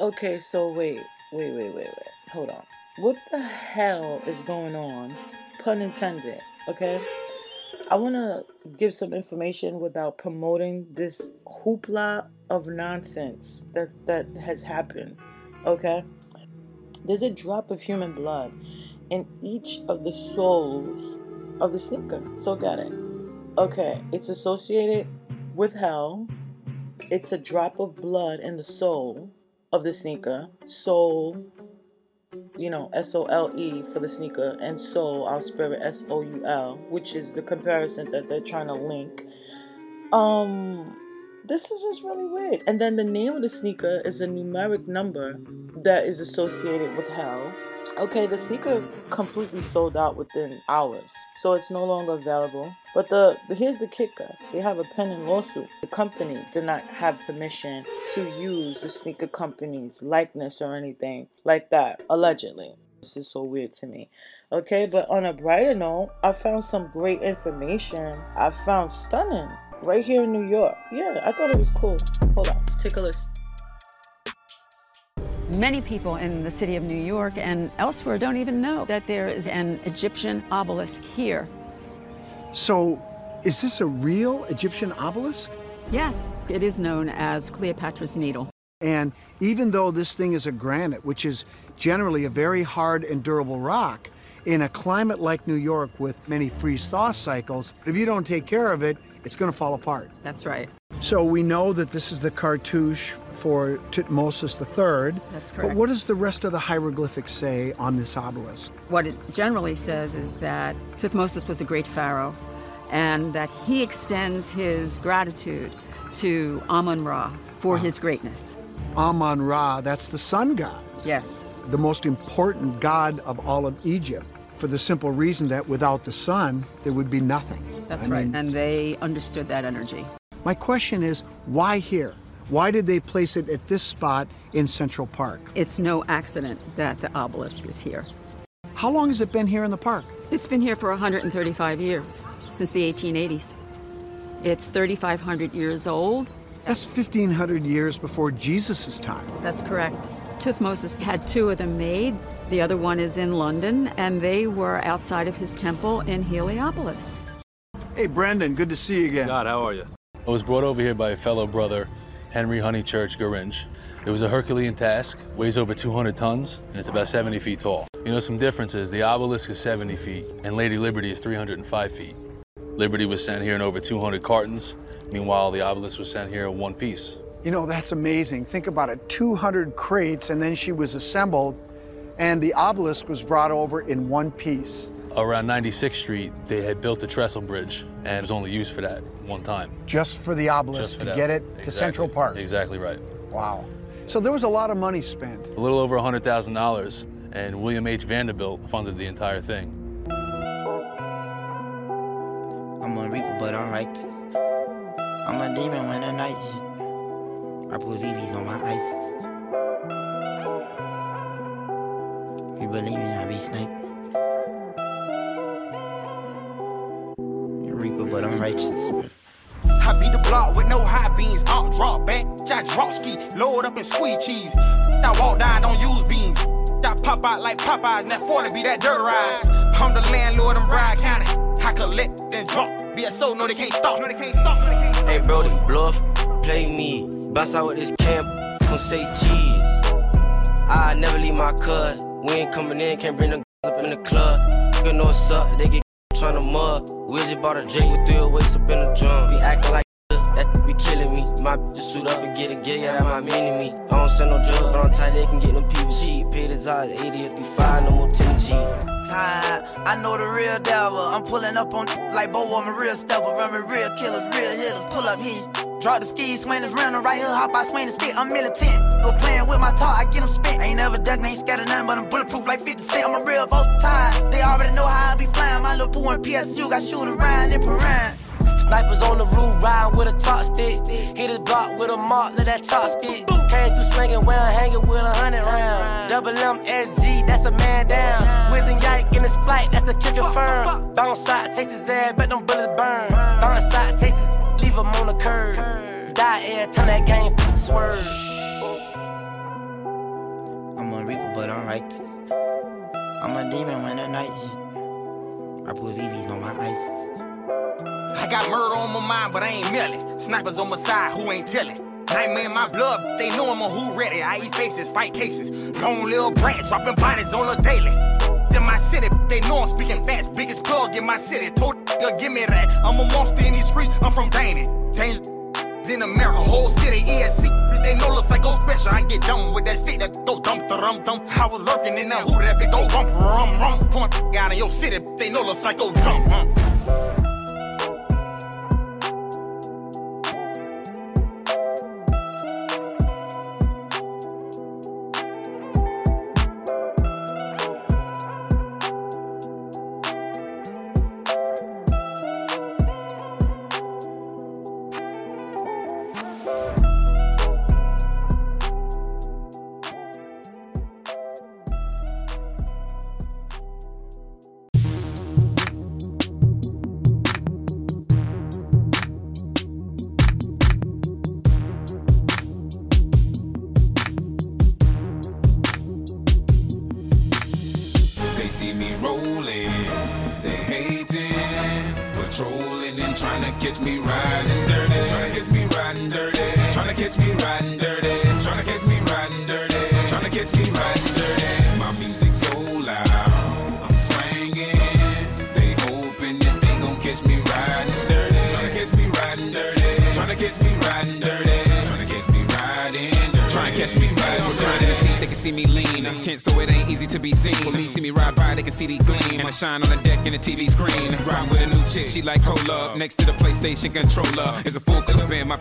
Okay, so wait, wait, wait, wait, wait. Hold on. What the hell is going on? Pun intended. Okay. I want to give some information without promoting this hoopla of nonsense that that has happened. Okay. There's a drop of human blood in each of the soles of the sneaker. So got it. Okay, it's associated with hell. It's a drop of blood in the sole of the sneaker. Soul, you know, S O L E for the sneaker, and soul, I'll spell it S O U L, which is the comparison that they're trying to link. Um, this is just really weird. And then the name of the sneaker is a numeric number that is associated with hell. Okay, the sneaker completely sold out within hours, so it's no longer available. But the, the here's the kicker: they have a pending lawsuit. The company did not have permission to use the sneaker company's likeness or anything like that, allegedly. This is so weird to me. Okay, but on a brighter note, I found some great information. I found stunning right here in New York. Yeah, I thought it was cool. Hold on, take a listen. Many people in the city of New York and elsewhere don't even know that there is an Egyptian obelisk here. So, is this a real Egyptian obelisk? Yes, it is known as Cleopatra's Needle. And even though this thing is a granite, which is generally a very hard and durable rock, in a climate like New York with many freeze thaw cycles, if you don't take care of it, it's going to fall apart. That's right. So we know that this is the cartouche for Tutmosis III. That's correct. But what does the rest of the hieroglyphics say on this obelisk? What it generally says is that Tutmosis was a great pharaoh and that he extends his gratitude to Amun Ra for his greatness. Amun Ra, that's the sun god. Yes. The most important god of all of Egypt for the simple reason that without the sun, there would be nothing. That's I right. mean, and they understood that energy. my question is why here? Why did they place it at this spot in Central Park? It's no accident that the obelisk is here. How long has it been here in the park? It's been here for 135 years, since the 1880s. It's 3,500 years old. That's 1,500 years before Jesus' time. That's correct. Tuthmosis had two of them made. The other one is in London, and they were outside of his temple in Heliopolis. Hey, Brendan, good to see you again. God, how are you? I was brought over here by a fellow brother, Henry Honeychurch Gorringe. It was a Herculean task, weighs over 200 tons, and it's about 70 feet tall. You know some differences. The obelisk is 70 feet, and Lady Liberty is 305 feet. Liberty was sent here in over 200 cartons. Meanwhile, the obelisk was sent here in one piece. You know, that's amazing. Think about it 200 crates, and then she was assembled, and the obelisk was brought over in one piece. Around 96th Street, they had built the trestle bridge, and it was only used for that one time. Just for the obelisk Just for to that. get it to Central Park. Exactly right. Wow. So there was a lot of money spent. A little over $100,000, and William H. Vanderbilt funded the entire thing. I'm a reaper, but I'm righteous. I'm a demon when the night hit. I put VVs on my ISIS. You believe me, I be sniping. You reaper, but I'm righteous. I beat the block with no high beans, out drop back, Jack drop ski, load up and squeeze cheese. I walk down, don't use beans. I pop out like Popeyes, and that 40 be that dirt rise. I'm the landlord in Bryan County. I collect then drop. BSO, no, they can't stop. No, they can't stop. No, they can't stop. Hey, Brody, bluff, play me. Bust out with this camp, gon' say cheese. I never leave my cut. We ain't coming in, can't bring the up in the club. You know what's up, they get tryna mud. We just bought a Drake with three weights up in the drum. Be acting like that be killing me. My just suit up and get it, get yeah, that my mini me. I don't send no drugs, but I'm tight, they can get them PVG. Paid his eyes, 80 if you five, no more 10G. time. I know the real devil. I'm pulling up on like Bo, I'm a real stepper. Running real killers, real hitters. Pull up heat. Drop the skis, swing this rental right here. Hop out, swing the stick. I'm militant. Go playing with my talk, I get them spit. Ain't never ducking, ain't scared of nothing, but I'm bulletproof like 50 cent. I'm a real vote time. They already know how I be flying. My little boo and PSU got shoot around and around. Snipers on the roof, ride with a top stick. Hit his block with a mark, let that top spit. Came through swinging, well, hanging with a hundred round. Double MSG, that's a man down. Whizzing yike in the splight, that's a kicker firm. Bounce side, taste his ass, bet them bullets burn. Bounce side, taste his, leave him on the curb. Die every time that game swerve. I'm a reaper, but I'm righteous. I'm a demon when the night hit. I put VVs on my ISIS. I got murder on my mind, but I ain't melting. Snipers on my side, who ain't telling? Nightmare in my blood, they know I'm a who ready. I eat faces, fight cases. Long little brat, dropping bodies on a daily. In my city, they know I'm speaking fast. Biggest plug in my city. Told you give me that. I'm a monster in these streets, I'm from Danny. Danger in America, whole city, ESC. They know the psycho special. I get done with that shit that go dump the rum dump. I was lurking in that who that big go rump rum rum. Point out in your city, they know the psycho dump. Huh? Shine on the deck in the TV screen. Riding with a new chick, she like cola. Next to the PlayStation controller is a full clip in my.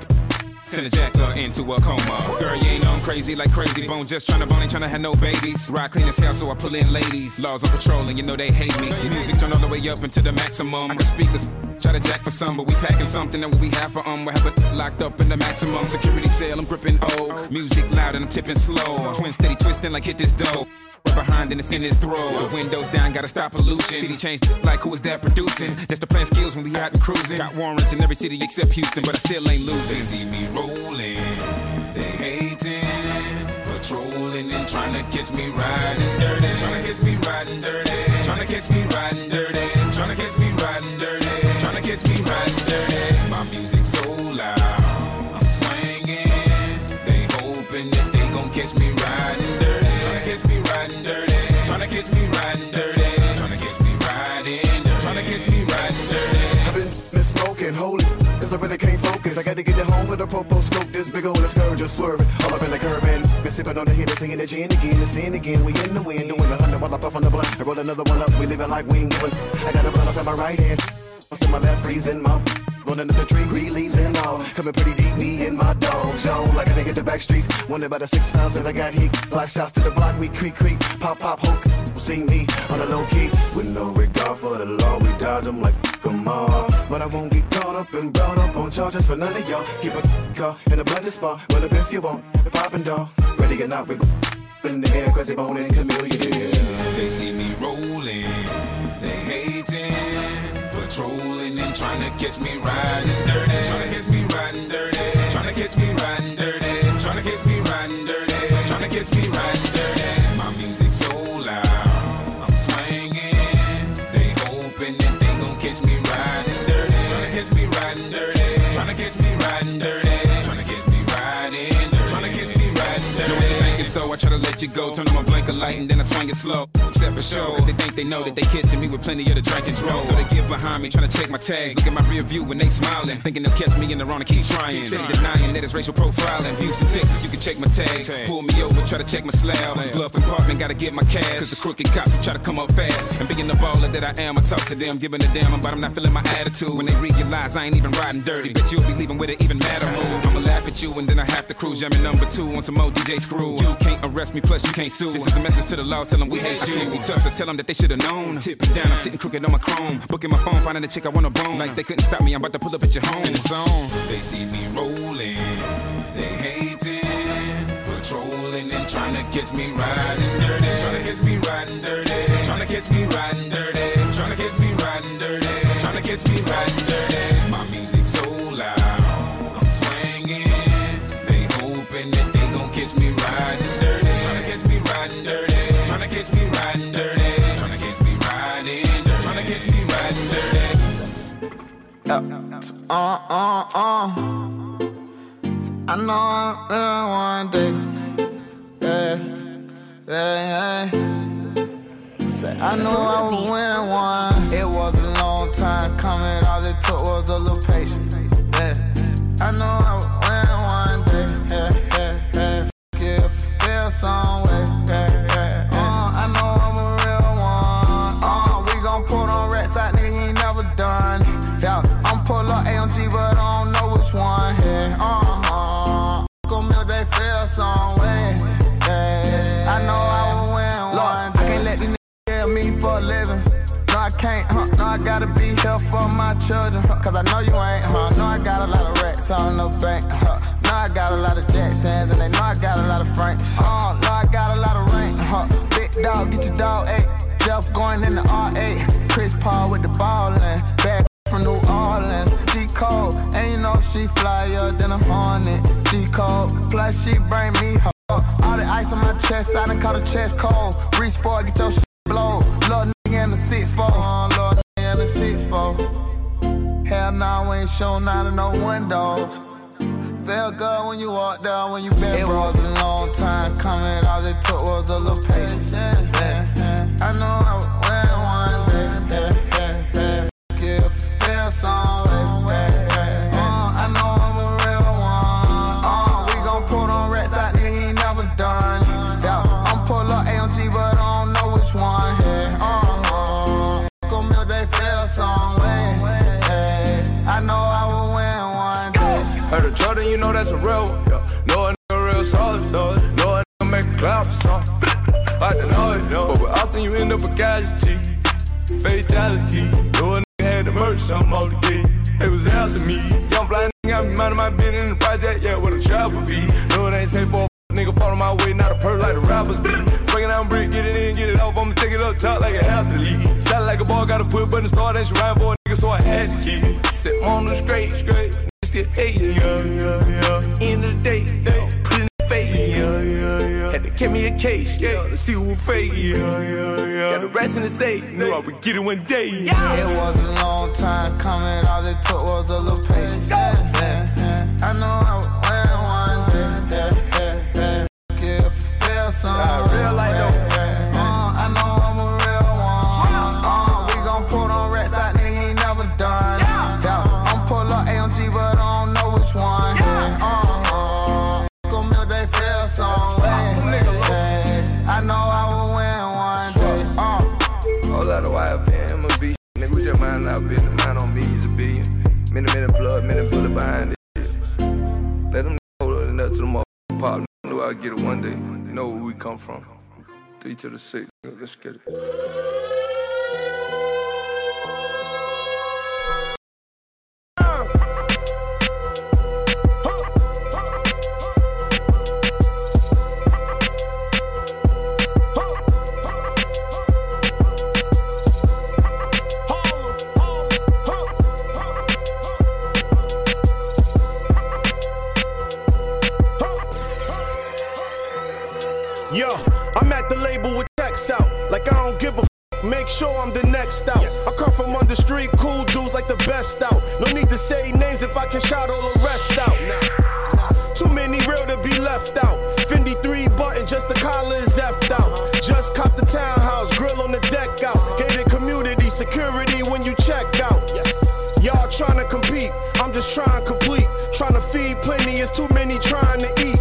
Send a jacker into a coma. Girl, you ain't on crazy like Krayzie Bone. Just tryna bone, ain't tryna have no babies. Ride clean as hell, so I pull in ladies. Laws on patrol, and you know they hate me. Music turn all the way up into the maximum. I got speakers. Try to jack for some, but we packing something that we have for um. We have it locked up in the maximum security cell. I'm gripping O. Music loud and I'm tipping slow. Twin steady twisting like hit this dough. Behind and it's in his throat. The windows down, gotta stop pollution. City changed like who is that producing? That's the plan skills when we out and cruising. Got warrants in every city except Houston, but I still ain't They losing. see me rolling, they hating, patrolling and trying to catch me riding dirty, trying to catch me riding dirty, trying to catch me riding dirty, trying to catch me riding dirty, I got to get it home for the popo scope. This big old scourge just swerving. All up in the curb and been sipping on the Hennessy and the gin again. The sin again. We in the wind. Doing a hundred while I puff on the blunt. I roll another one up. We living like we ain't. I got a blunt up in my right hand. What's in my left? Freezing my. Running up the tree, green leaves and all. Coming pretty deep, me and my dog. Joe, like a nigga the back streets. Wonder about the six pounds that I got heat. Block shots to the block, we creak, creak. Pop, pop, hook. See me on the low key. With no regard for the law, we dodge them like come on. But I won't get caught up and brought up on charges for none of y'all. Keep a car in a blended spot. Well, up if you want. the Poppin' dog. Ready or not, we in the air, Krayzie Bone and chameleon. They see me rolling, they hating, patrolling and trying to catch me riding dirty, trying to catch me riding dirty, trying to catch me riding dirty, try to let you go. Turn on my blinker light and then I swing it slow. Step for show, cause they think they know that they catching me with plenty of the drink and draw. So they get behind me, trying to check my tags. Look at my rear view when they smiling. Thinking they'll catch me in the wrong and keep trying. Steady denying that it's racial profiling. Houston, Texas, you can check my tags. Pull me over, try to check my slab. Glove compartment, gotta get my cash. Cause the crooked cops try to come up fast. And being the baller that I am, I talk to them, giving a damn about I'm not feeling my attitude. When they realize I ain't even riding dirty, bet you'll be leaving with it even madder mood. I'ma laugh at you and then I have to cruise. Jamming number two on some old DJ screw. You can't arrest me, plus you can't sue. This is a message to the law, tell them we hate you. We tough, so tell them that they should've known. Tipping down, I'm sitting crooked on my chrome. Booking my phone, finding a chick I wanna bone. Like they couldn't stop me, I'm about to pull up at your home. On. They see me rolling, they hating, patrolling and trying to catch me riding dirty, trying to catch me riding dirty, trying to catch me riding dirty, trying to catch me riding dirty, trying to catch me riding Uh, uh, uh. I know I'm one day. Yeah, yeah, yeah. I know I would win one. It was a long time coming. All it took was a little patience. Yeah. I know I would win one day. Yeah, yeah, yeah. Fuck it if it feels some they some way. Yeah, I know I would win one. day. I can't let these niggas kill me for a living. No, I can't, huh? No, I gotta be here for my children, huh? Cause I know you ain't, huh? No, I got a lot of racks on the bank, huh? No, I got a lot of Jacksons, and they know I got a lot of Franks. Uh, no, I got a lot of rank, huh? Big dog, get your dog eight. Jeff going in the R8. Chris Paul with the ballin'. Bad from New Orleans. She flyer than a hornet. G Code, plus she bring me her. All the ice on my chest, I done caught a chest cold. Reach for it, get your shit blow. Little nigga in the 6'4. Uh, little nigga in the six four. Hell nah, we ain't showing out of no windows. Felt good when you walked down, when you been It was a long time coming, all it took was a little patience. Yeah, yeah. I know I win one day. Yeah, yeah, yeah. If it feels some that's a real one. Yeah. Know a nigga real solid. Know a nigga make a cloud for some. Fight the noise. But with Austin, you end up a casualty. Fatality. Know a nigga had to merge something all the day. It was after me. Young fly nigga, got me minding my business in the project. Yeah, where the travel be. Know it ain't safe for a Nigga follow my way, not a perk like the rappers be. Breaking down brick, get it in, get it off. I'ma take it up top like an athlete. Sound like a ball, gotta put button start, and she rhyme for a nigga, so I had to keep it. Sit on the straight, straight. Still hate it, yeah, yeah, yeah. End of the day, yeah. Put in the face, yeah, yeah, yeah. Had to carry me a case, yeah, to see who fake, yeah, yeah, yeah. Got the rest in the safe, knew I would get it one day, yeah. It was a long time coming, all it took was a little patience. Yeah, yeah, yeah. I know I would win one day. Yeah, yeah, yeah. Fuck it if it feels some Nah, real life though. Mind our business, mind on me is a billion. Many, minute blood, many bullet behind it. Let them hold it nuts to the motherfucking pop. Knew I'd get it one day. You know where we come from. Three to the six. Let's get it. Sure I'm the next out. I come from under street, cool dudes like the best out. No need to say names if I can shout all the rest out. Too many real to be left out. Fendi 3 button, just the collar is effed out. Uh-huh. Just cop the townhouse, grill on the deck out. Gated community security when you check out. Y'all tryna compete, I'm just trying to complete. Tryna feed plenty, it's too many trying to eat.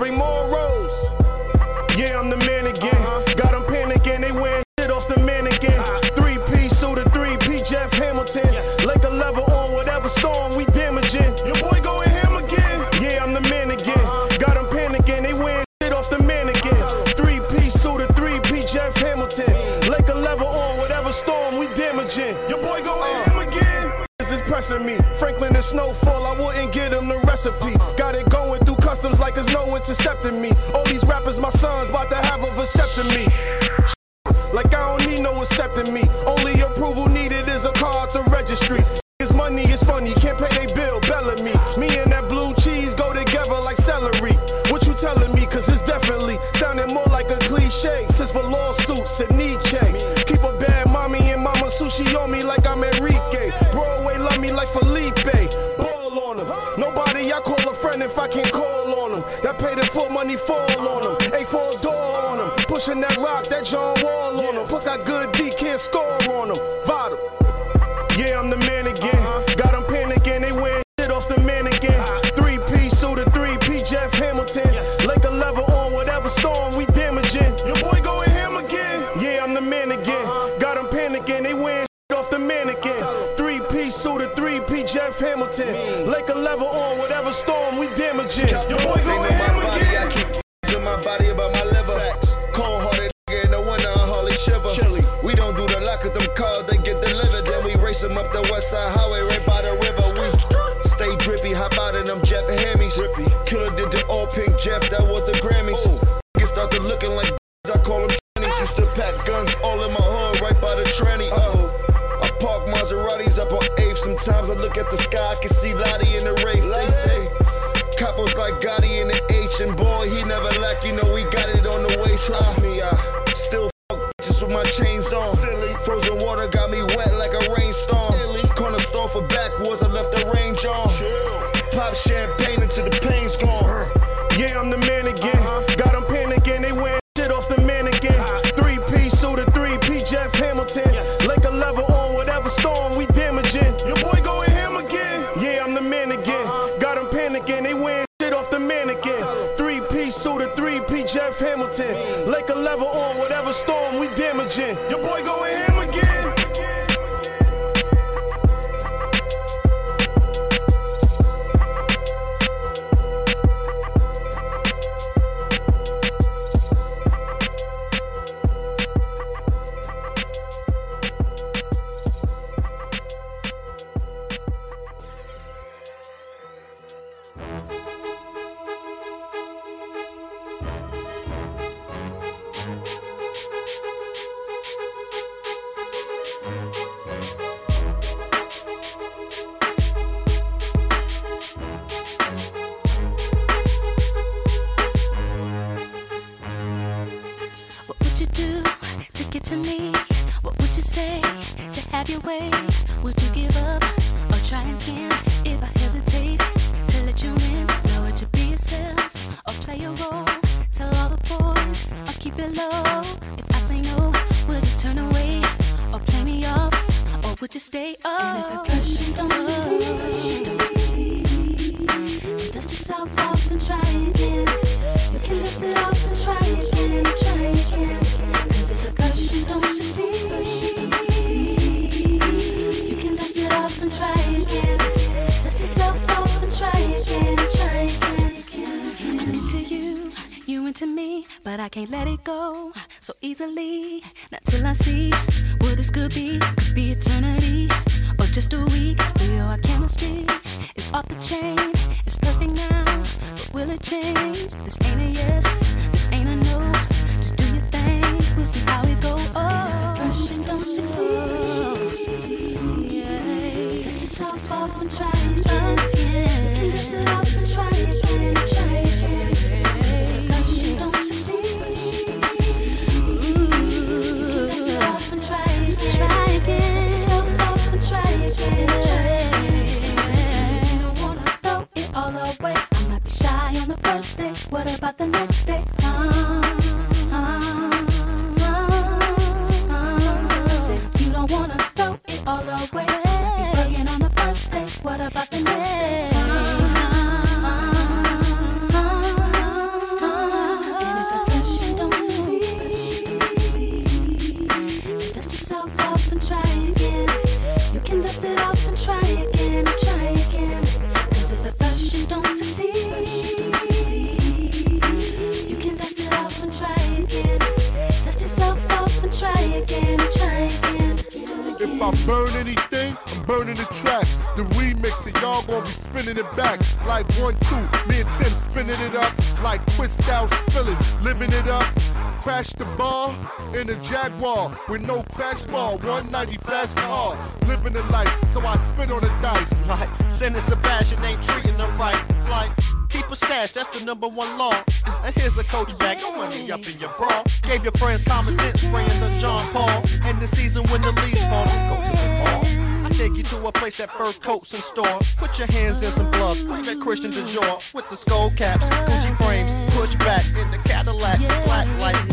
Bring more rolls. Yeah, I'm the man again. Got them panicking, they wearing shit off the mannequin. Three piece suit, a three P Jeff Hamilton. Lake a level on whatever storm we damaging. Your boy going ham again. Yeah, I'm the man again. Got them panicking, they wearing shit off the mannequin. Three piece suit, a three P Jeff Hamilton. Lake a level on whatever storm we damaging. Your boy going uh. ham again. This is pressing me. Franklin and Snowfall, I wouldn't give them the recipe. Uh-huh. Got it going through customs like there's no intercepting me. All these rappers, my sons, about to have a vasectomy. A4 on them, A4 door on them. Pushing that rock, that John Wall on them. Plus, that good D can't score a storm, we damaging. Your boy go in. This ain't a yes. This ain't the next day. With no crash bar. 190 fast car. Living the life, so I spin on the dice. Like, Sending Sebastian ain't treating them right. Like, keep a stash, that's the number one law. And here's a coach bag, money up in your bra. Gave your friends common sense, spraying the Jean Paul. And the season when the leaves fall, go to the ball. I take you to a place that fur coats and store. Put your hands in some gloves, like that Christian Dior. With the skull caps, Gucci frames, push back in the Cadillac, black light,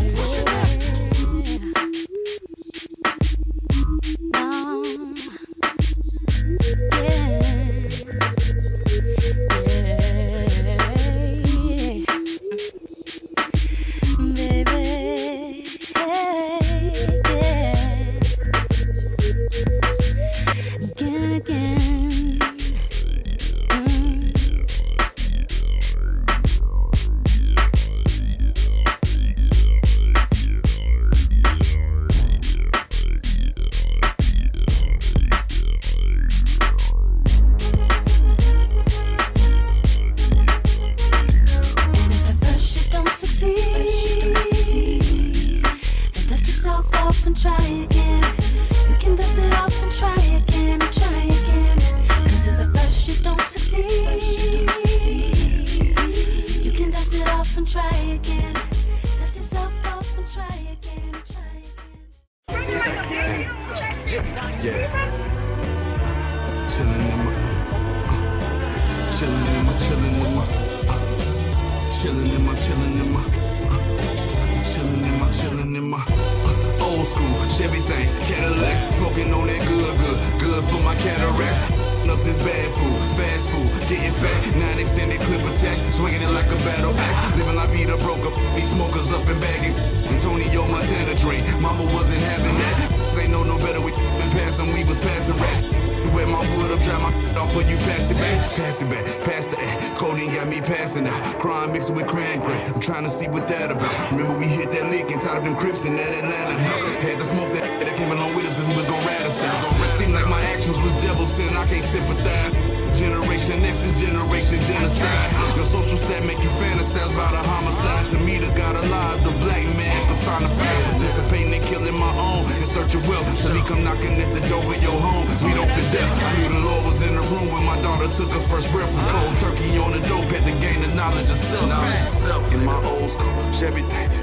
about a homicide. To me, the god of lies, the black man personified. Participating in killing my own in search of wealth. Till he come knocking at the door of your home. We don't fit death. I knew the Lord was in the room when my daughter took her first breath. With cold turkey on the dope, had to gain the knowledge of self. In my old school, Chevy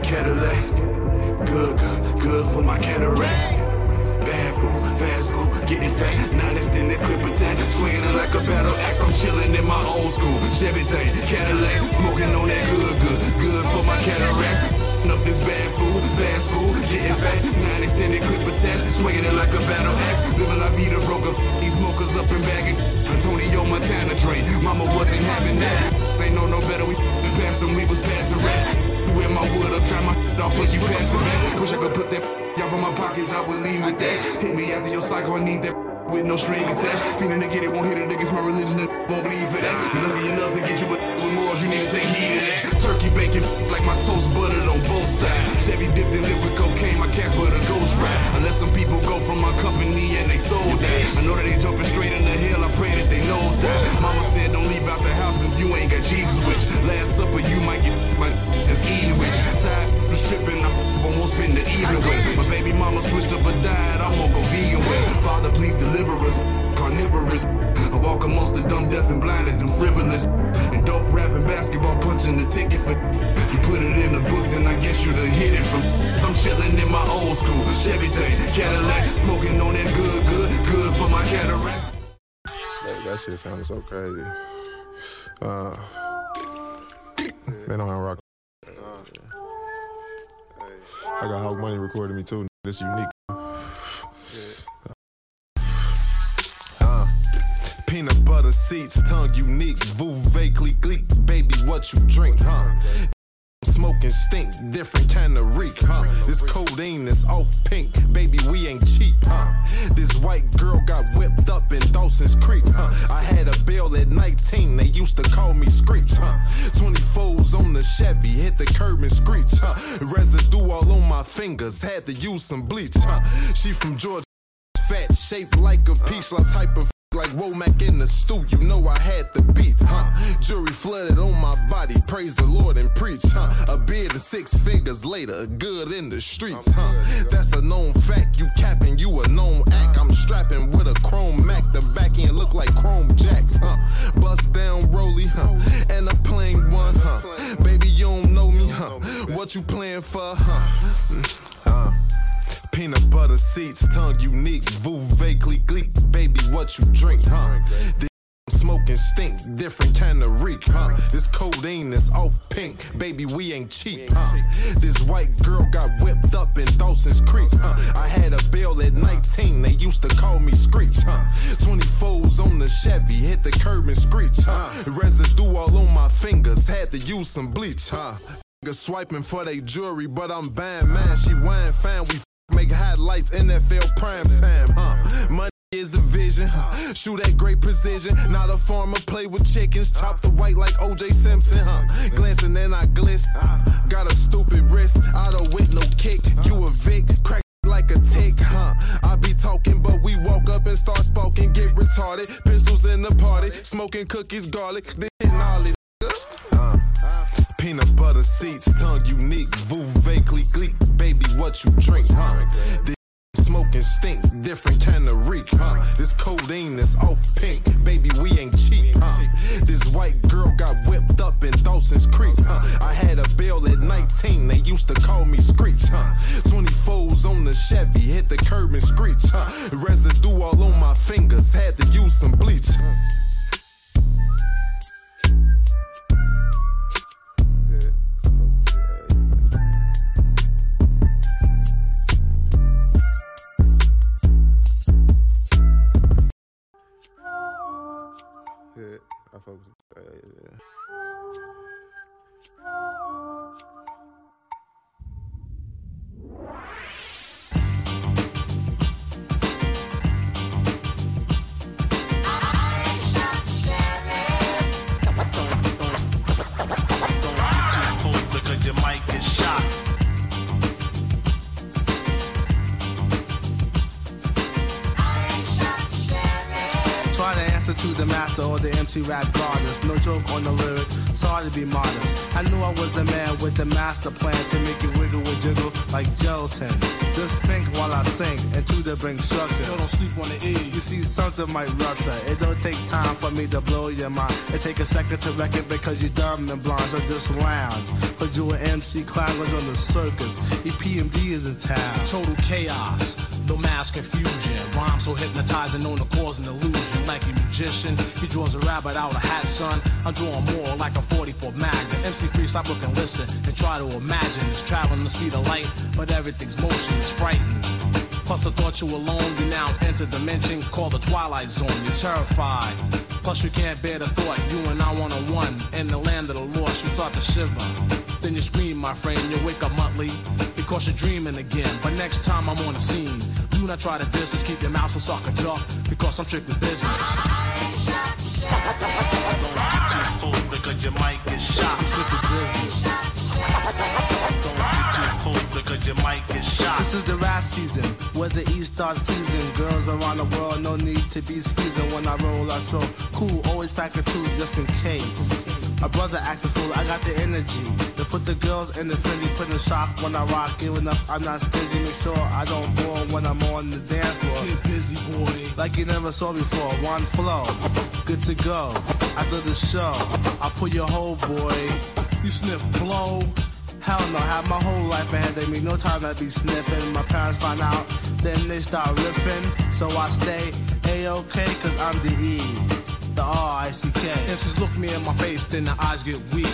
Cadillac. Good, good, good for my cataracts. Bad food, fast food, getting fat, nine extended clip attack, swinging like a battle axe. I'm chilling in my old school Chevy thing, Cadillac, smoking on that good, good, good for my cataracts. Up this bad food, fast food, getting fat, nine extended clip attached, swinging it like a battle axe. Living la vida broke these smokers up and bagging. Antonio Montana train, mama wasn't having that. They know no better, we passing, we was passing rats. Where my wood up, try my off you pass it back. Wish I could put that y'all from my pockets, I would leave with that. Hit me after your cycle, I need that with no string attached. Feeling to get it, won't hit it against my religion, and won't bleed for that. Lucky enough to get you with, with morals, you need to take heed of that. Turkey bacon, like my toast buttered on both sides. Chevy dipped in liquid cocaine, my cats but a ghost ride. Unless some people go from my company and they sold that. I know that they jumping straight in the hill, I pray that they knows that. Mama said don't leave out the house if you ain't got Jesus with you. Last supper, you might get my that's eating with. Side was tripping, I won't spend the evening with. My baby mama switched up a diet, I'm gonna go vegan with. Father, please deliver us, carnivorous. I walk amongst the dumb, deaf, and blinded and frivolous. Rapping, basketball punching the ticket for. You put it in the book, then I guess you'd have hit it from. I'm chilling in my old school Chevy thing, Cadillac, smoking on that good, good, good for my cataract. That, that shit sounded so crazy. Uh, they don't have rock. I got Hawk Money recording me too. This unique. Peanut butter seats, tongue unique, voo vaguely gleek, baby, what you drink, huh? Smoking stink, different kind of reek, huh? This codeine is off pink, baby, we ain't cheap, huh? This white girl got whipped up in Dawson's Creek, huh? I had a bill at 19, they used to call me Screech, huh? 24s on the Chevy, hit the curb and screech, huh? Residue all on my fingers, had to use some bleach, huh? She from Georgia fat, shaped like a peach, like type of like Womack in the stew, you know I had the beef, huh? Jury flooded on my body, praise the Lord and preach, huh? A beard and six figures later, good in the streets, huh? That's a known fact, you capping, you a known act. I'm strapping with a chrome Mac, the back end look like chrome jacks, huh? Bust down Rolly, huh? And a plain one, huh? Baby, you don't know me, huh? What you playing for, huh? Mm. Huh? Peanut butter seats, tongue unique, voo vaguely gleek, baby, what you drink, huh? The smoking stink, different kind of reek, huh? This codeine is off pink, baby, we ain't cheap, huh? This white girl got whipped up in Dawson's Creek, huh? I had a bill at 19, they used to call me Screech, huh? 24s on the Chevy, hit the curb and screech, huh? Residue all on my fingers, had to use some bleach, huh? Swiping for they jewelry, but I'm buying mine. She wine fine, we Make highlights, NFL prime time, huh? Money is the vision. huh? Shoot at great precision. Not a farmer, play with chickens. Chop the white like OJ Simpson, huh? Glancing and I gliss. Got a stupid wrist. Out of with no kick. You a Vic, crack like a tick, huh? I be talking, but we walk up and start spoken, get retarded. Pistols in the party, smoking cookies, garlic. Gnarly, nigga. Uh. Peanut butter seats, tongue unique, voo vaguely gleek, baby, what you drink, huh? This smoking stink, different kind of reek, huh? This codeine is off pink, baby, we ain't cheap, huh? This white girl got whipped up in Dawson's Creek, huh? I had a bill at 19, they used to call me Screech, huh? 24s on the Chevy, hit the curb and screech, huh? Residue all on my fingers, had to use some bleach. Yeah, to the master or the MC rap goddess. No joke on the lyric, sorry to be modest. I knew I was the man with the master plan to make it wiggle and jiggle like gelatin. Just think while I sing and to the bring structure. don't sleep on the E. You see, something might rupture. It don't take time for me to blow your mind. It take a second to wreck it because you're dumb and blind. So just lounge. Cause you an MC climbers on the circus. EPMD is in town. Total chaos, no mass confusion. Rhyme so hypnotizing, known to cause an illusion. Like a magician, he draws a rabbit out of hat, son. I'm drawing more like a 44 Magnum. MC free, stop looking, listen, and try to imagine. It's traveling the speed of light, but everything's motion is frightening. Plus the thought you alone, you now enter dimension called the Twilight Zone. You're terrified. Plus you can't bear the thought you and I one on one in the land of the lost. You start to shiver. Then you scream, my friend. You wake up monthly because you're dreaming again. But next time I'm on the scene, do not try to distance. Keep your mouth so sucker jaw because I'm strictly business. Because you might get shot. I'm business. Don't get too because get shot. This is the rap season where the East starts pleasing. Girls around the world, no need to be squeezing. When I roll, I stroll cool, always pack a two just in case. My brother acts a fool, I got the energy to put the girls in the frenzy, put in shock when I rock. Give enough, I'm not stingy. Make sure I don't bore when I'm on the dance floor. Get busy, boy. Like you never saw before. One flow, good to go. After the show, I pull your whole boy. You sniff blow. Hell no, have my whole life ahead of me. No time to be sniffing. My parents find out, then they start riffing. So I stay A-OK, cause I'm the E, the R-I-C-K. MCs look me in my face, then the eyes get weak.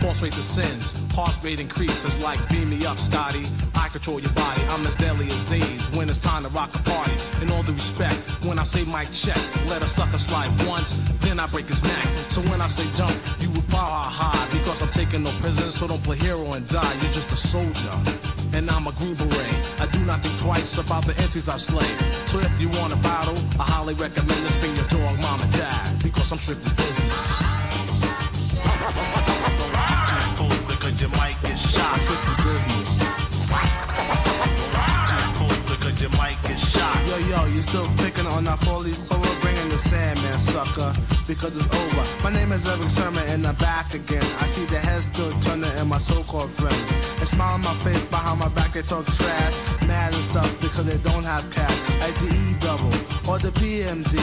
Pulse rate descends, heart rate increases like beam me up, Scotty. I control your body, I'm as deadly as AIDS when it's time to rock a party. In all due respect, when I say mic check, let a sucker slide once, then I break his neck. So when I say jump, you power high because I'm taking no prisoners, so don't play hero and die. You're just a soldier, and I'm a green beret. I do not think twice about the entities I slay. So if you want a battle, I highly recommend this bring your dog, mom and dad, because I'm strictly business. Yo, yo, you still picking on that four-leaf clover, bringing the Sandman sucker because it's over. My name is Erick Sermon, and I'm back again. I see the heads still turning, and my so-called friends. They smile on my face behind my back, they talk trash, mad and stuff because they don't have cash, like the E double or the PMD.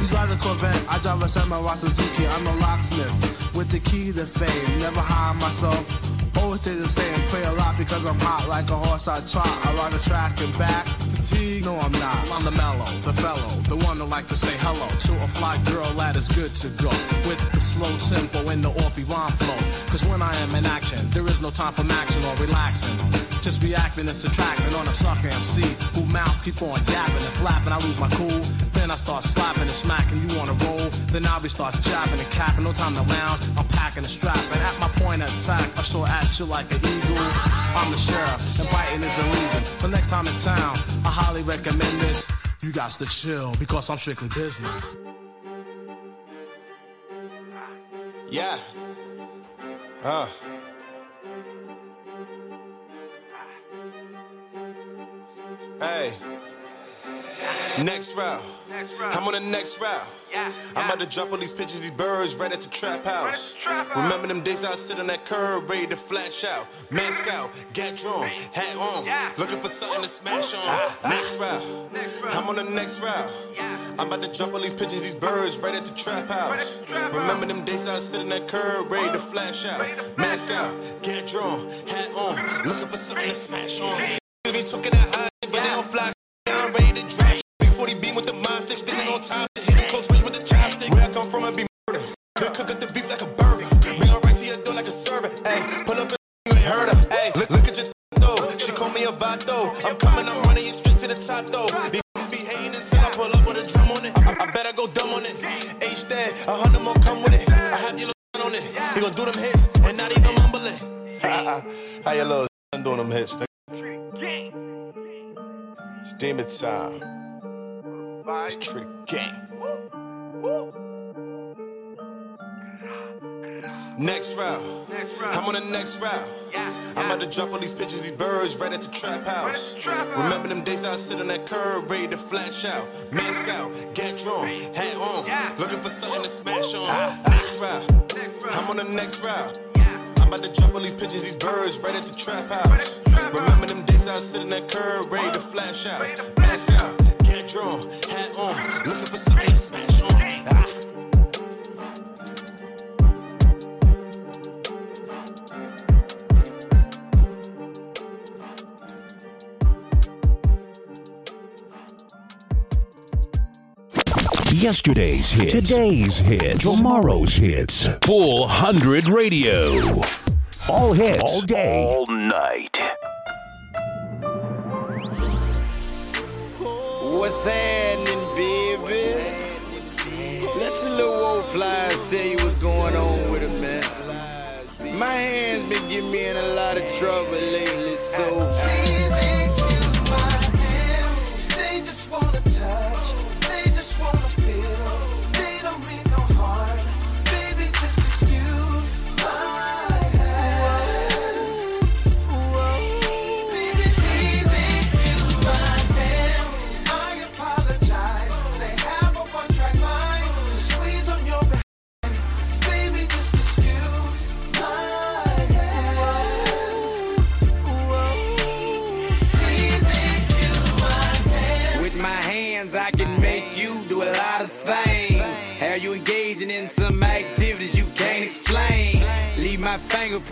You drive the Corvette, I drive a Samurai Suzuki. I'm a locksmith with the key to fame. Never hire myself. Always stay the same, pray a lot because I'm hot like a horse I trot. I ride a track and back. Fatigue, no I'm not. I'm the mellow, the fellow, the one that like to say hello to a fly girl that is good to go. With the slow tempo and the orpy rhyme flow. Cause when I am in action, there is no time for maxing or relaxing. Just reacting and subtracting on a sucker MC who mouths keep on yapping and flapping. I lose my cool. Then I start slapping and smacking. You wanna roll? Then I'll be starts jabbing and capping. No time to lounge. I'm packing. And at my point of attack, I soar at you like an eagle. I'm the sheriff, and biting is illegal. So next time in town, I highly recommend this. You got to chill because I'm strictly business. Yeah. Uh. Hey. Next round. I'm on the next round. I'm about to drop all these pictures, these birds right at the trap house. Remember them days I sit on that curb, ready to flash out. Man scout, get drawn, hat on. Looking for something to smash on. Ah. Next round. I'm on the next round. I'm about to drop all these pictures, these birds right at the trap house. Remember them days I sit on that curb, ready to flash out. Man scout, get drawn, hat on. Looking for something to smash on. Be talking that high, but they don't fly. I'm ready to drop. 40 beam with the mind stick, standing on time to hit him close range with the chopstick. Where I come from, I be murder. They cook up the beef like a burger. Bring her right to your door like a servant. Hey, pull up and you ain't heard her. Hey, look, look at your though. She call me a vato. I'm coming, I'm running you straight to the top though. These be hating until I pull up with a drum on it. I, I better go dumb on it. H that, a hundred more come with it. I have little on it. He gon' do them hits and not even mumble it. Uh-uh. How your little doing them hits? Demon time. It's trick gang. Next round. I'm on the next round. I'm about to drop all these pictures, these birds right at the trap house. Remember them days I sit on that curb, ready to flash out. Man scout, get drawn, hat on. Looking for something to smash on. Next round. I'm on the next round. About to drop all these pictures, these birds right at the trap house. Remember them days I sit on that curb, ready to flash out. Man out, get drawn, hat on. Looking for something to smash Yesterday's hits, today's hits, tomorrow's hits. Full 100 radio. All hits, all day, all night. What's happening, baby? Let your little old flies tell you what's going on with it, man. My hands been getting me in a lot of trouble lately, so.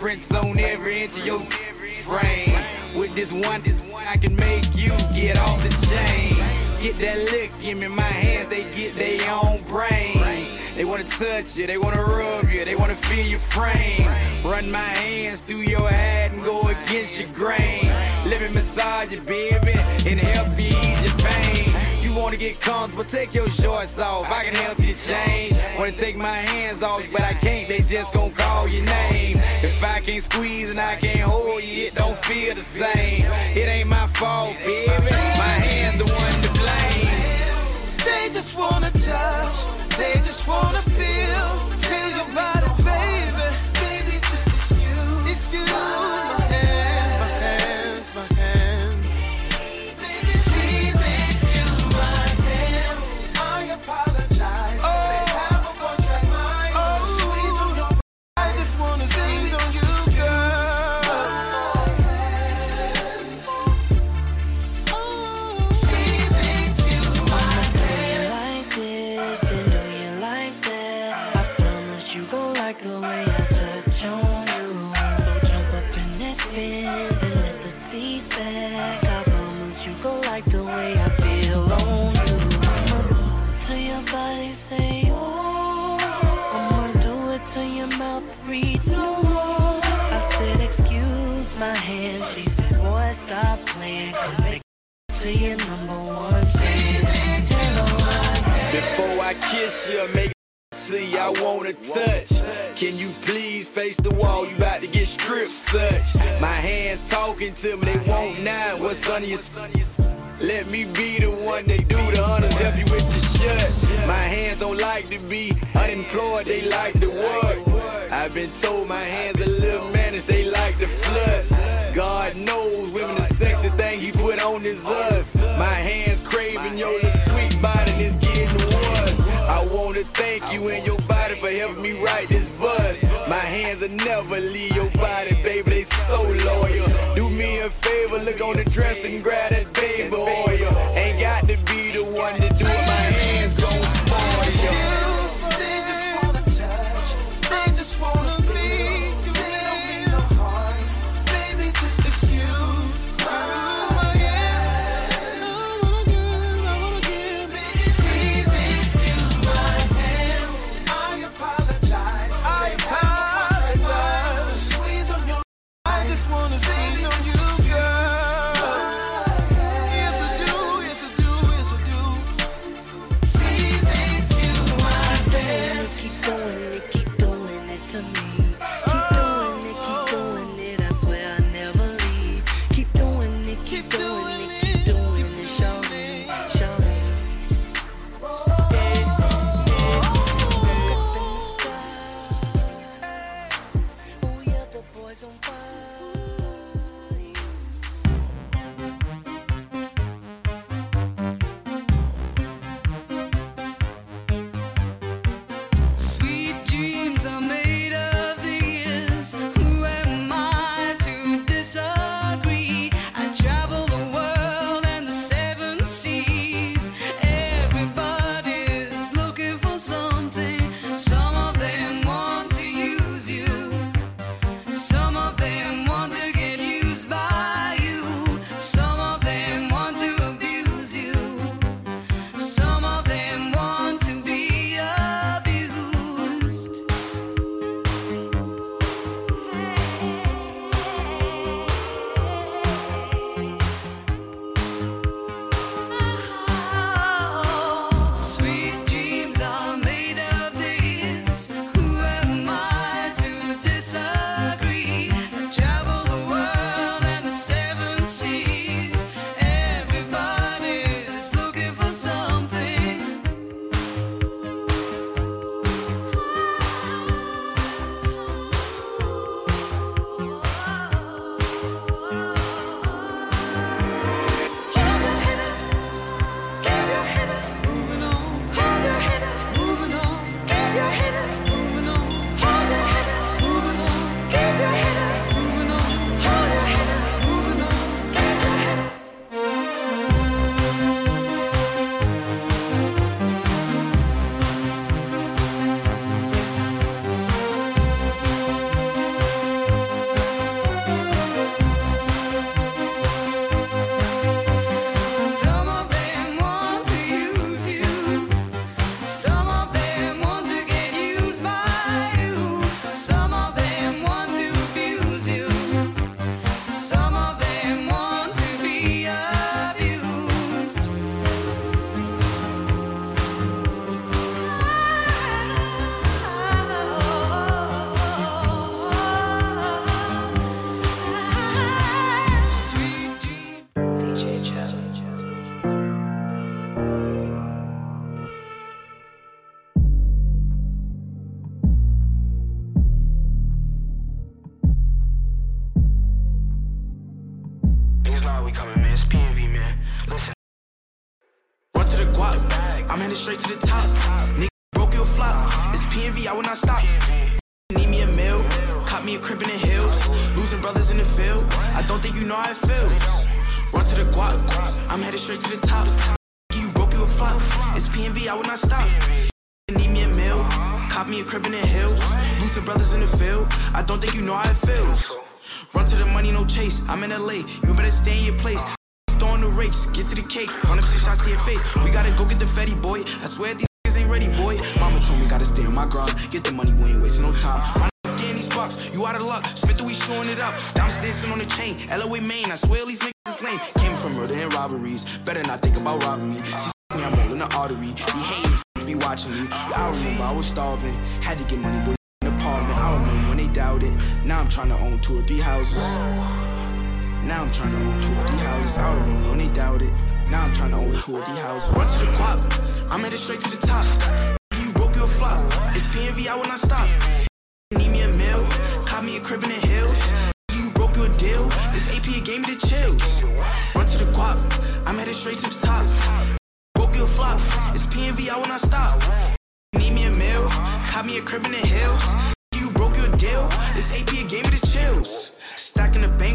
Fingerprints on every inch of your frame. With this one, this one, I can make you get off the chain. Get that look, give me my hands, they get their own brains. They wanna touch you, they wanna rub you, they wanna feel your frame. Run my hands through your head and go against your grain. Let me massage you, baby, and help you ease your. You wanna get comfortable, take your shorts off. I can help you change. Wanna take my hands off, but I can't. They just gon' call your name. If I can't squeeze and I can't hold you, it don't feel the same. It ain't my fault, baby. My hands the one to blame. They just wanna touch, they just wanna feel, feel your body, baby. Baby, just excuse, excuse kiss you make see I wanna touch. Can you please face the wall? You about to get stripped such. My hands talking to me, they won't nine. What's on your let me be the one that do the honors, help you with your shirt. My hands don't like to be unemployed, they like to work. I've been told my hands are thank you and your body for helping me write this verse. My hands will never leave your body, baby, they so loyal. Do me a favor, look on the dress and grab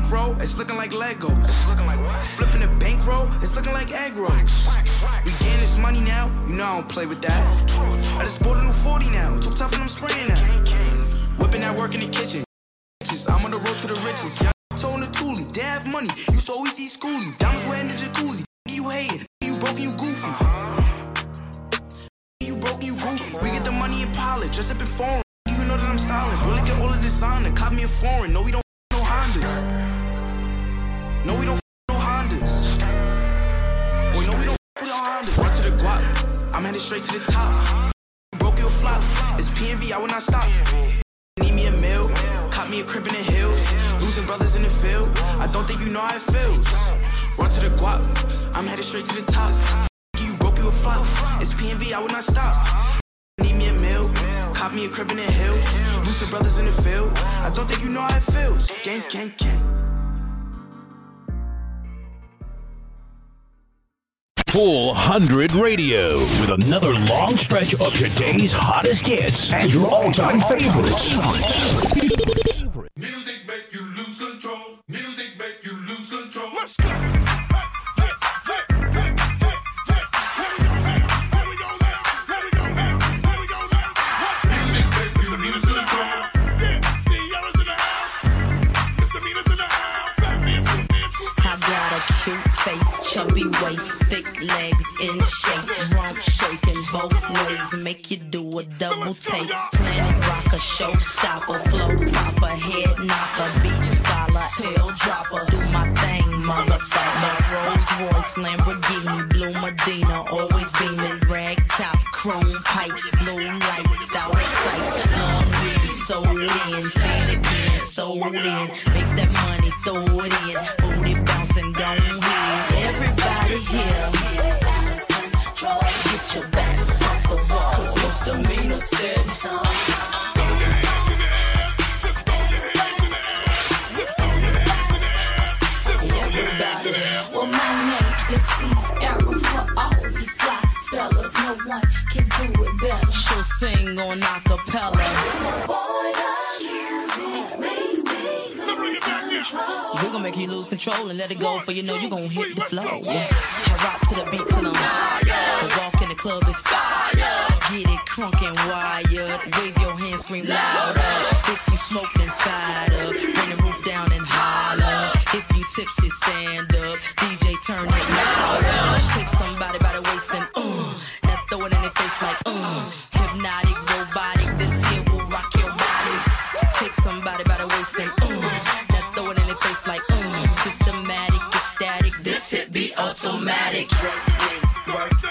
Bankroll, it's looking like Legos. Flipping the bankroll, it's looking like egg rolls. We getting this money now, you know I don't play with that. I just bought a new 40 now, too tough and I'm spraying that. Whipping that work in the kitchen. I'm on the road to the riches. Young tone the Thule, they have money. Used to always eat schoolie. Diamonds were in the jacuzzi. You hating, you broke, you goofy. You broke, you goofy. We get the money in pilot, just up in foreign. You know that I'm styling. Bullet get all the designer, cop me a foreign. No, we don't. No, we don't no Hondas. Boy, no, we don't with our Hondas. Run to the guap. I'm headed straight to the top. Broke your flop. It's PNV, I will not stop. Need me a meal. Caught me a crib in the hills. Losing brothers in the field. I don't think you know how it feels. Run to the guap. I'm headed straight to the top. You broke you a flop. It's PNV, I will not stop. Need me a meal. Caught me a crib in the hills. Losing brothers in the field. I don't think you know how it feels. Gang, gang, gang. Full 100 Radio with another long stretch of today's hottest hits and your all time favorites. Chubby waist, thick legs in shape, rump shaking both ways, make you do a double take. Planet rocker, showstopper, flow proper, head knocker, beat scholar, tail dropper. Do my thing, motherfucker. Rolls Royce, Lamborghini, blue Medina, always beaming, rag top, chrome pipes, blue lights out of sight. Long sold in, say it sold in. Make that money, throw it in, bouncing, don't hit. Everybody here, get your best off the wall, 'cause misdemeanor said so. Everybody. Well, my We're gonna make you lose control and let it go, for you know you gonna hit the flow. I rock to the beat till I'm higher. The walk in the club is fire. Get it crunk and wired. Wave your hands, scream louder. If you smoke, then fired up. Bring the roof down and holler. If you tipsy, stand up. DJ, turn it louder. Take somebody by the waist and uh. Now throw it in their face like uh. Hypnotic, robotic. This here will rock your bodies. Take somebody by the waist and uh. Now throw it in their face like uh. Systematic, ecstatic. This hit be automatic. Do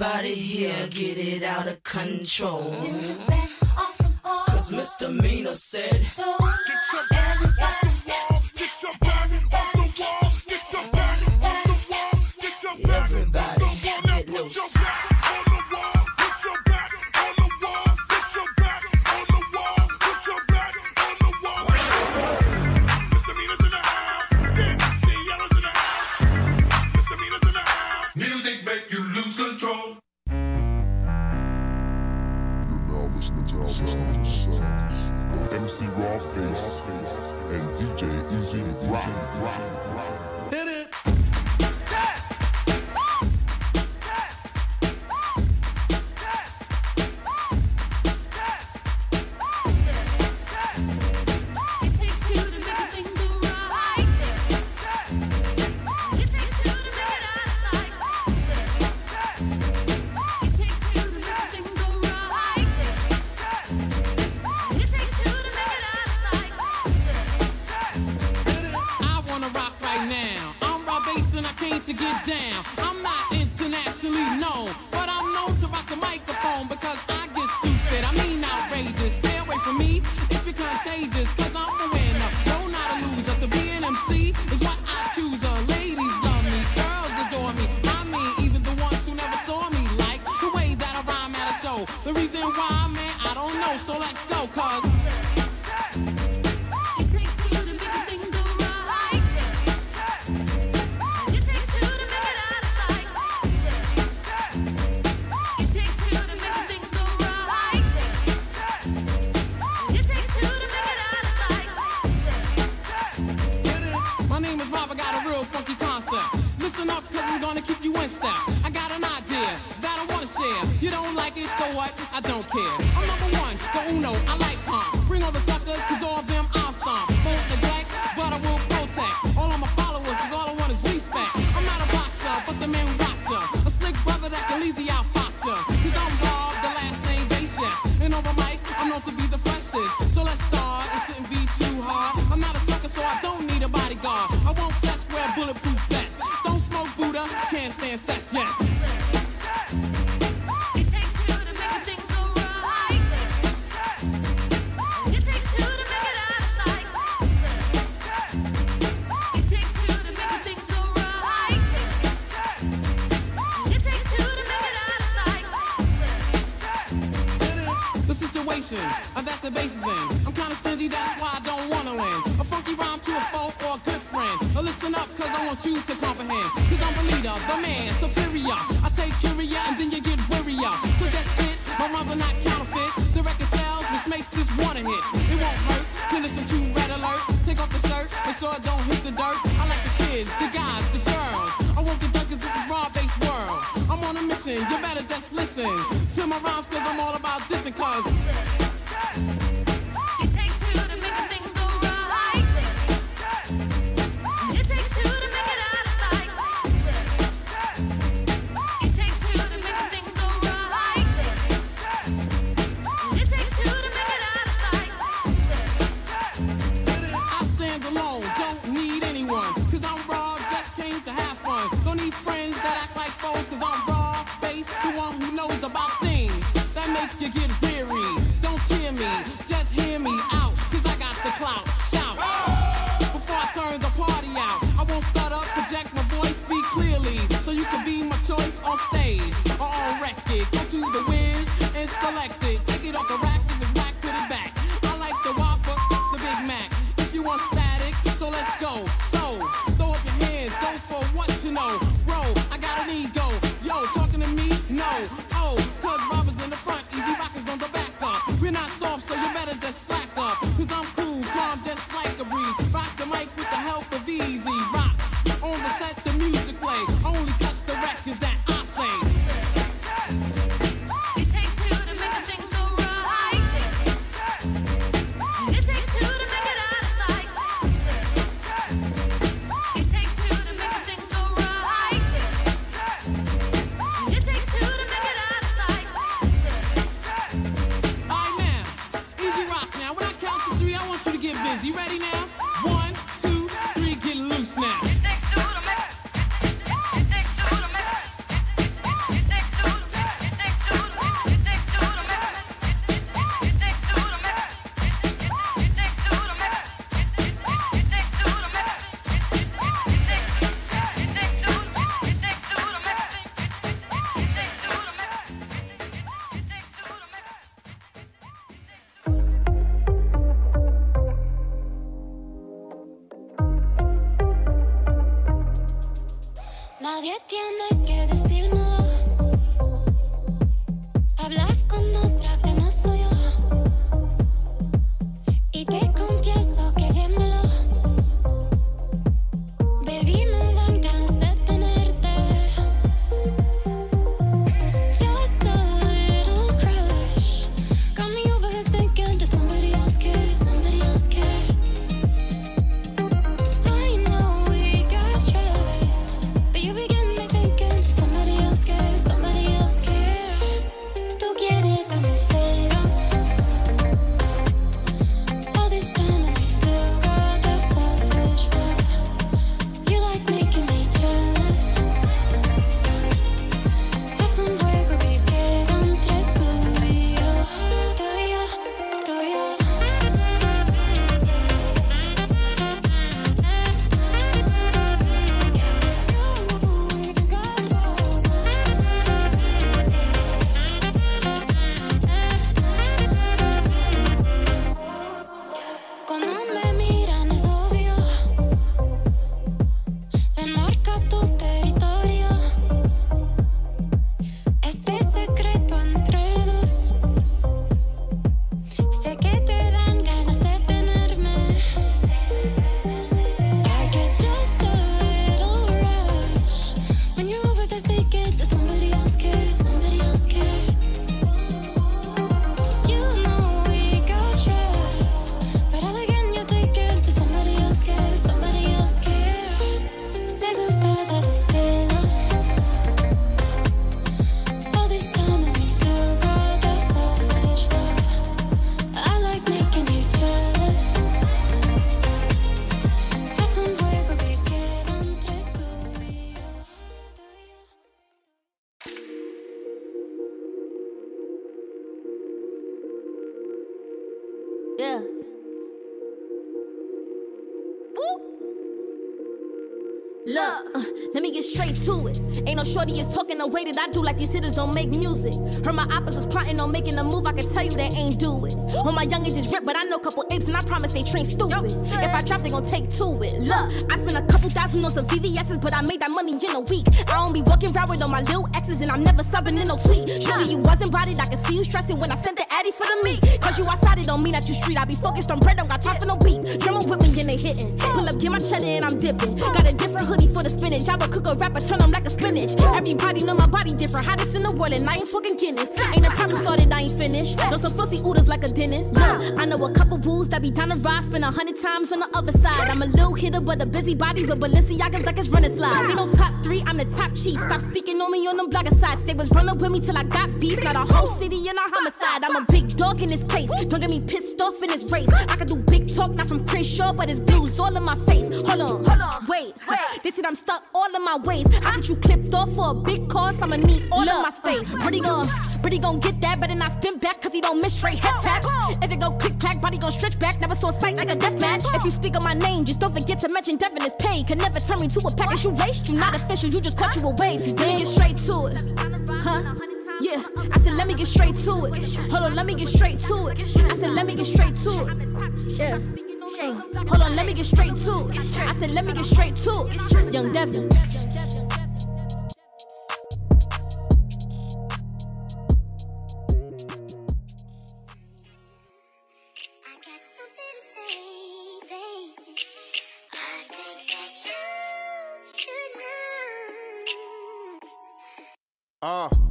everybody here, get it out of control. Cause misdemeanor said so. Everybody You don't like it, so what? I don't care. I'm number one, the uno, I like punk. Bring all the suckers, cause all them I'll stomp. Won't neglect, but I will protect. All of my followers, cause all I want is respect. I'm not a boxer, but the man rocks up. A slick brother that can easy out. on stage. Look, uh, let me get straight to it. Ain't no shorty is talking the way that I do, like these hitters don't make music. Heard my oppas was plotting on making a move, I can tell you they ain't do it. All my youngins is ripped, but I know a couple apes and I promise they train stupid. If I drop, they gon' take to it. Look, I spent a couple thousand on some VVS's, but I made that money in a week. I don't be walking around with all my little exes, and I'm never subbing in no tweet. Shorty, you wasn't bodied, I can see you stressing when I sent the addy for the meat. Cause you outside, it don't mean that you street. I be focused on bread, don't got time for no beef. Drummer with me and they hitting. Pull up, get my cheddar and I'm dipping. Got a different hoodie for the spinach. I would cook a rapper, turn them like a spinach. Everybody know my body different. Hottest in the world, and I ain't talking Guinness. Ain't a problem started, I ain't finished. Know some fussy oodles like a dentist. Yeah, I know a couple bulls that be down the ride, spend a hundred times on the other side. I'm a little hitter, but a busy body with Balenciagas like it's running slides. Ain't no top three, I'm the top chief. Stop speaking on me on them blogger sides. They was running with me till I got beef. Not a whole city in a homicide. I'm a big dog in this place. Don't get me pissed off in this race. I can do big talk, not from Crenshaw, but it's blues all in my face. Hold on, hold on, wait. Wait. They said I'm stuck all in my ways. I get you clipped off for a big cost. I'ma need all of my space. Pretty gon' pretty gon' get that, better not spin back, cause he don't miss straight head taps. If it go click clack, body gon' stretch back. Never saw sight like a death match. If you speak of my name, just don't forget to mention Devin is paid. Can never turn me to a package you waste. You not official, you just caught you a wave. Let me get straight to it. Huh? Yeah, I said let me get straight to it. Hold on, let me get straight to it. I said let me get straight to it. Yeah. Hey, hold on, let me get straight to it. I said let me get straight to it. Young Devin. Uh.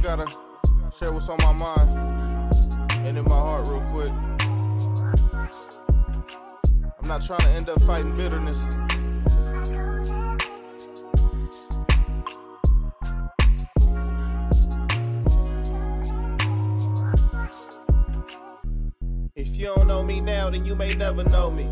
Just gotta share what's on my mind and in my heart real quick. I'm not trying to end up fighting bitterness. If you don't know me now, then you may never know me.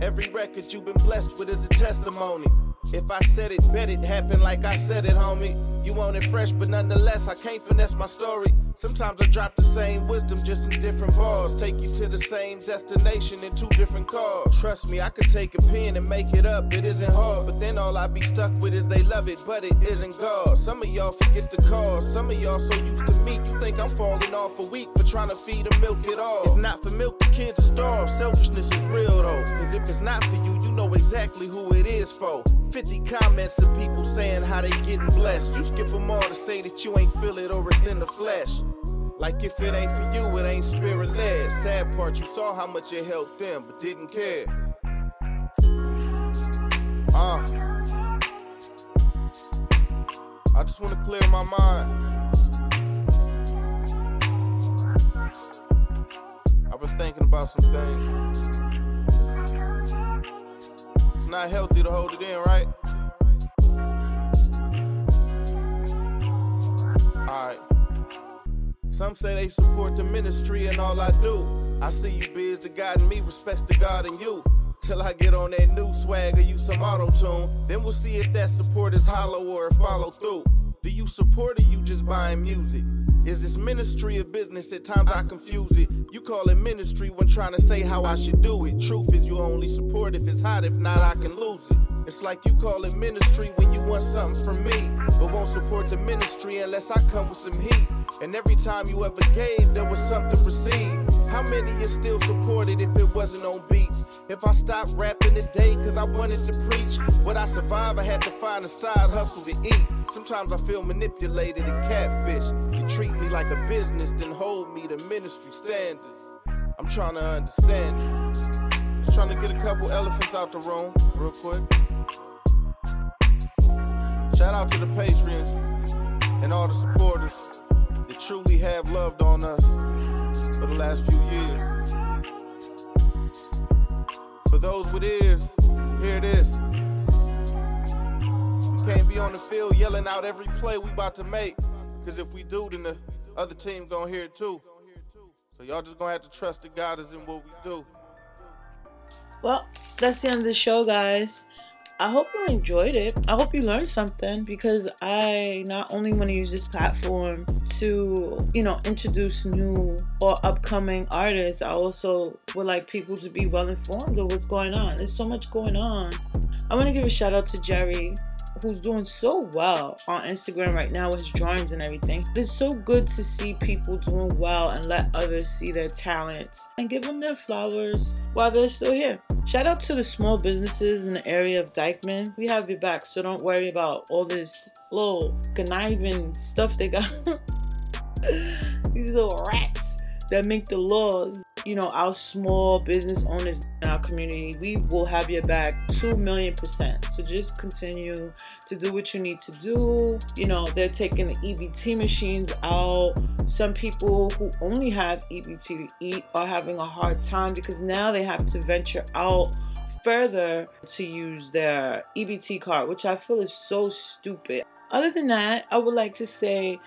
Every record you've been blessed with is a testimony. If I said it, bet it happened like I said it, homie. You want it fresh, but nonetheless, I can't finesse my story. Sometimes I drop the same wisdom just in different bars. Take you to the same destination in two different cars. Trust me, I could take a pen and make it up. It isn't hard, but then all I be stuck with is they love it, but it isn't God. Some of y'all forget the cause. Some of y'all so used to meat, you think I'm falling off a week for trying to feed them milk it all. If not for milk, the kids are starved. Selfishness is real though. Cause if it's not for you, you know exactly who it is for. 50 comments of people saying how they getting blessed. You skip them all to say that you ain't feel it or it's in the flesh. Like if it ain't for you, it ain't spirit led. Sad part, you saw how much it helped them, but didn't care. Uh. I just wanna clear my mind. I've been thinking about some things. It's not healthy to hold it in, right? Alright. Some say they support the ministry and all I do. I see you biz the God in me, respects the God in you. Till I get on that new swag or use some auto tune. Then we'll see if that support is hollow or follow through. Do you support or you just buying music? Is this ministry or business? At times I confuse it. You call it ministry when trying to say how I should do it. Truth is you only support if it's hot, if not, I can lose it. It's like you call it ministry when you want something from me, but won't support the ministry unless I come with some heat. And every time you ever gave, there was something received. How many you still supported if it wasn't on beats? If I stopped rapping today cause I wanted to preach, would I survive? I had to find a side hustle to eat. Sometimes I feel manipulated and catfish. You treat me like a business, then hold me to ministry standards. I'm trying to understand it. Just trying to get a couple elephants out the room, real quick. Shout out to the patrons and all the supporters that truly have loved on us for the last few years. For those with ears, here it is. We can't be on the field yelling out every play we about to make, because if we do, then the other team gonna hear it too. So y'all just gonna have to trust that God is in what we do. Well, that's the end of the show, guys. I hope you enjoyed it. I hope you learned something because I not only want to use this platform to, you know, introduce new or upcoming artists, I also would like people to be well informed of what's going on. There's so much going on. I want to give a shout out to Jerry who's doing so well on Instagram right now with his drawings and everything. It's so good to see people doing well and let others see their talents and give them their flowers while they're still here. Shout out to the small businesses in the area of Dyckman. We have your back, so don't worry about all this little conniving stuff they got. These little rats that make the laws. You know, our small business owners in our community, we will have your back 2 million percent. So just continue to do what you need to do. You know, they're taking the EBT machines out. Some people who only have EBT to eat are having a hard time because now they have to venture out further to use their EBT card, which I feel is so stupid. Other than that, I would like to say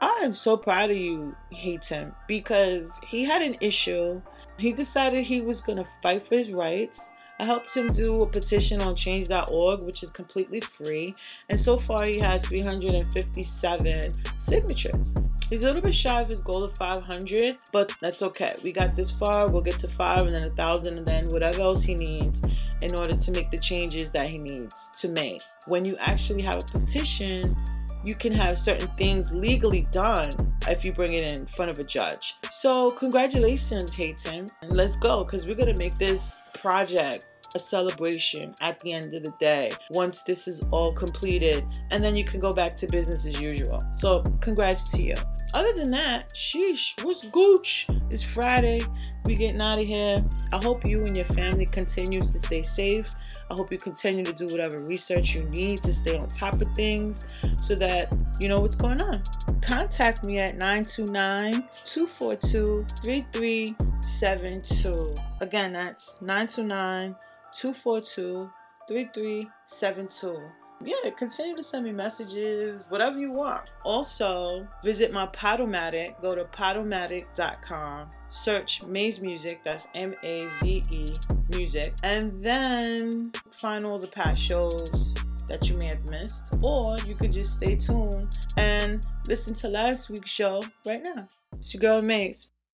I am so proud of you, Hayton, because he had an issue. He decided he was going to fight for his rights. I helped him do a petition on change.org, which is completely free. And so far, he has 357 signatures. He's a little bit shy of his goal of 500, but that's okay. We got this far. We'll get to five and then a thousand, and then whatever else he needs in order to make the changes that he needs to make. When you actually have a petition, you can have certain things legally done if you bring it in front of a judge. So, congratulations, Hayton. Let's go because we're going to make this project a celebration at the end of the day once this is all completed. And then you can go back to business as usual. So, congrats to you. Other than that, sheesh, what's gooch? It's Friday. We getting out of here. I hope you and your family continues to stay safe. I hope you continue to do whatever research you need to stay on top of things so that you know what's going on. Contact me at 929 242 3372. Again, that's 929 242 3372 yeah, continue to send me messages, whatever you want. Also, visit my Podomatic. Go to podomatic.com. Search Maze Music. That's M A Z E Music. And then find all the past shows that you may have missed. Or you could just stay tuned and listen to last week's show right now. It's your girl Maze.